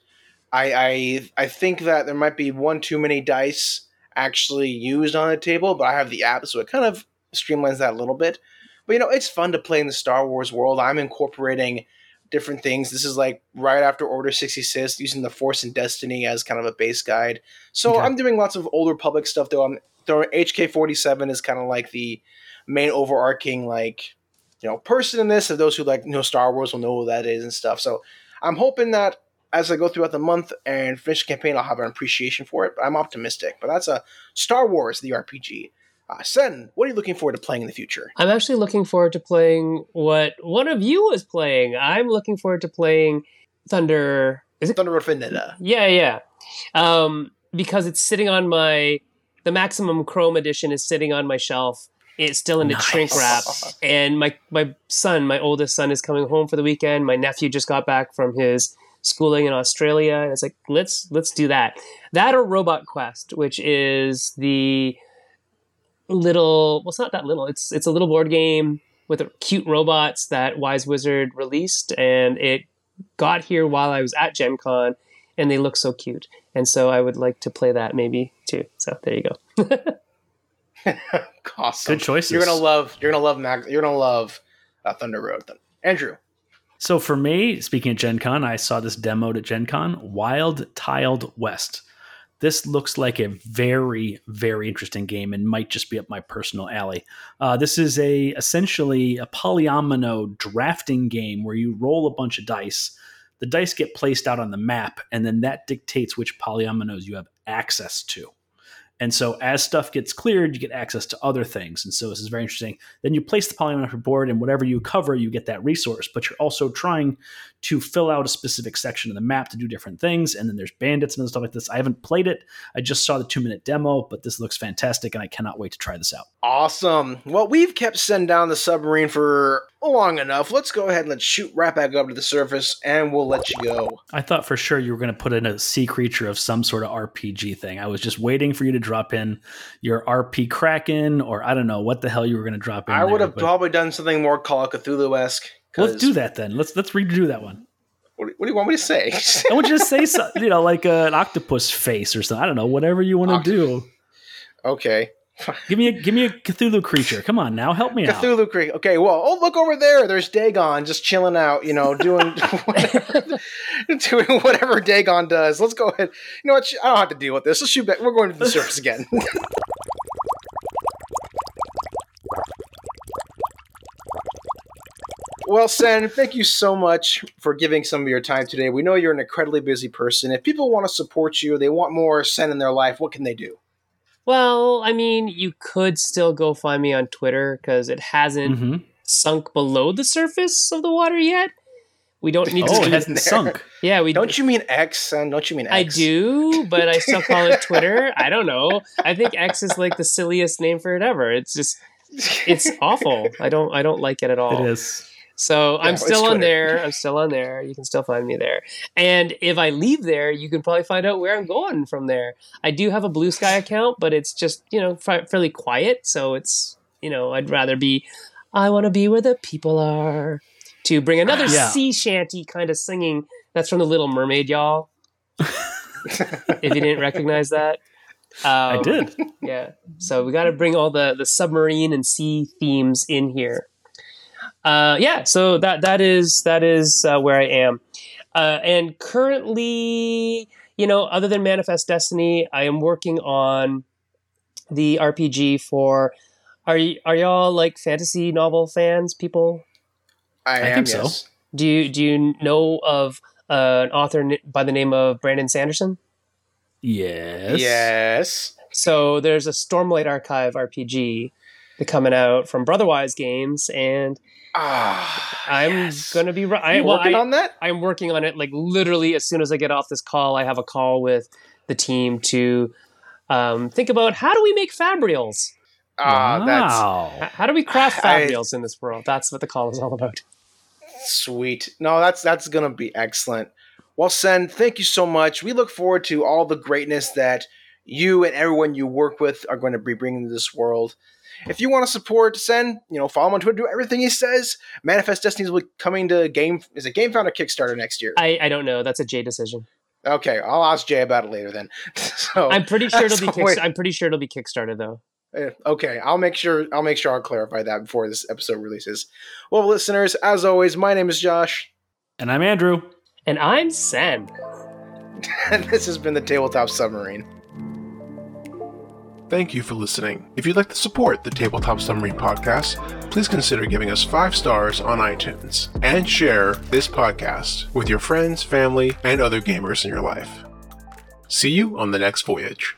I, I I think that there might be one too many dice actually used on the table, but I have the app, so it kind of streamlines that a little bit. But you know, it's fun to play in the Star Wars world. I'm incorporating different things. This is like right after Order 66, using the Force and Destiny as kind of a base guide. So Okay. I'm doing lots of old Republic stuff though. I'm throwing HK47 is kind of like the main overarching like you know person in this. And those who like know Star Wars will know who that is and stuff. So I'm hoping that as I go throughout the month and finish the campaign, I'll have an appreciation for it. But I'm optimistic. But that's a Star Wars, the RPG. Uh, Sen, what are you looking forward to playing in the future? I'm actually looking forward to playing what one of you was playing. I'm looking forward to playing Thunder. Is it? Thunder Road Vendetta. Yeah, yeah. Um, because it's sitting on my the Maximum Chrome edition is sitting on my shelf. It's still in its shrink wrap, and my my son, my oldest son, is coming home for the weekend. My nephew just got back from his schooling in Australia, and it's like let's let's do that. That or Robot Quest, which is the little well, it's not that little. It's it's a little board game with cute robots that Wise Wizard released, and it got here while I was at Gen Con, and they look so cute. And so I would like to play that maybe too. So there you go. awesome. Good choices. You're gonna love. You're gonna love Max. You're gonna love uh, Thunder Road. Then andrew. So for me, speaking of Gen Con, I saw this demoed at Gen Con, Wild Tiled West. This looks like a very, very interesting game and might just be up my personal alley. Uh, this is a essentially a polyomino drafting game where you roll a bunch of dice. The dice get placed out on the map, and then that dictates which polyominoes you have access to. And so as stuff gets cleared, you get access to other things. And so this is very interesting. Then you place the polygon on your board, and whatever you cover, you get that resource. But you're also trying to fill out a specific section of the map to do different things. And then there's bandits and stuff like this. I haven't played it. I just saw the two minute demo, but this looks fantastic, and I cannot wait to try this out. Awesome. Well, we've kept sending down the submarine for long enough. Let's go ahead and let's shoot right back up to the surface, and we'll let you go. I thought for sure you were going to put in a sea creature of some sort of RPG thing. I was just waiting for you to drop in your RP Kraken, or I don't know what the hell you were going to drop in. I would there, have probably done something more Call of Cthulhu esque. Let's do that then. Let's let's redo that one. What, what do you want me to say? I want you to say something, you know, like uh, an octopus face or something. I don't know, whatever you want to do. okay. Give me a give me a Cthulhu creature. Come on now, help me out. Cthulhu Creek. Okay, well, oh, look over there. There's Dagon just chilling out, you know, doing whatever, doing whatever Dagon does. Let's go ahead. You know what? I don't have to deal with this. Let's shoot back. We're going to the surface again. Well, Sen, thank you so much for giving some of your time today. We know you're an incredibly busy person. If people want to support you, they want more Sen in their life, what can they do? Well, I mean, you could still go find me on Twitter because it hasn't hmm sunk below the surface of the water yet. We don't need to Oh, to. it do- hasn't there. sunk. yeah, we Don't you mean X, Sen? Don't you mean I X? do, but I still call it Twitter. I don't know. I think X is like the silliest name for it ever. It's just it's awful. I don't I don't like it at all. It is. So Yeah, I'm still on there. I'm still on there. You can still find me there. And if I leave there, you can probably find out where I'm going from there. I do have a Blue Sky account, but it's just you know fa- fairly quiet. So it's you know I'd rather be. I want to be where the people are. To bring another Yeah. sea shanty kind of singing. That's from the Little Mermaid, y'all. if you didn't recognize that. Um, I did. yeah. So we got to bring all the the submarine and sea themes in here. Uh, yeah, so that that is that is uh, where I am, uh, and currently, you know, other than Manifest Destiny, I am working on the RPG for. Are y- are y'all like fantasy novel fans? People, I, I am. think so. yes. do you do you know of uh, an author n- by the name of Brandon Sanderson? Yes. Yes. So there's a Stormlight Archive RPG that coming out from Brotherwise Games, and Ah, I'm yes. gonna be. ri- I, You well, working I, on that? I'm working on it. Like literally, as soon as I get off this call, I have a call with the team to um, think about how do we make fabrials. That's wow. H- How do we craft I- fabrials in this world? That's what the call is all about. Sweet. No, that's that's gonna be excellent. Well, Sen, thank you so much. We look forward to all the greatness that you and everyone you work with are going to be bringing to this world. If you want to support Sen, you know, follow him on Twitter, do everything he says. Manifest Destiny will be coming to game is it Game Founder Kickstarter next year. I, I don't know. That's a Jay decision. Okay, I'll ask Jay about it later then. so I'm pretty sure it'll be. Kick. I'm pretty sure it'll be Kickstarter though. Okay, I'll make sure I'll make sure I'll clarify that before this episode releases. Well, listeners, as always, my name is Josh, And I'm Andrew. And I'm Sen. and this has been the Tabletop Submarine. Thank you for listening. If you'd like to support the Tabletop Submarine podcast, please consider giving us five stars on iTunes and share this podcast with your friends, family, and other gamers in your life. See you on the next voyage.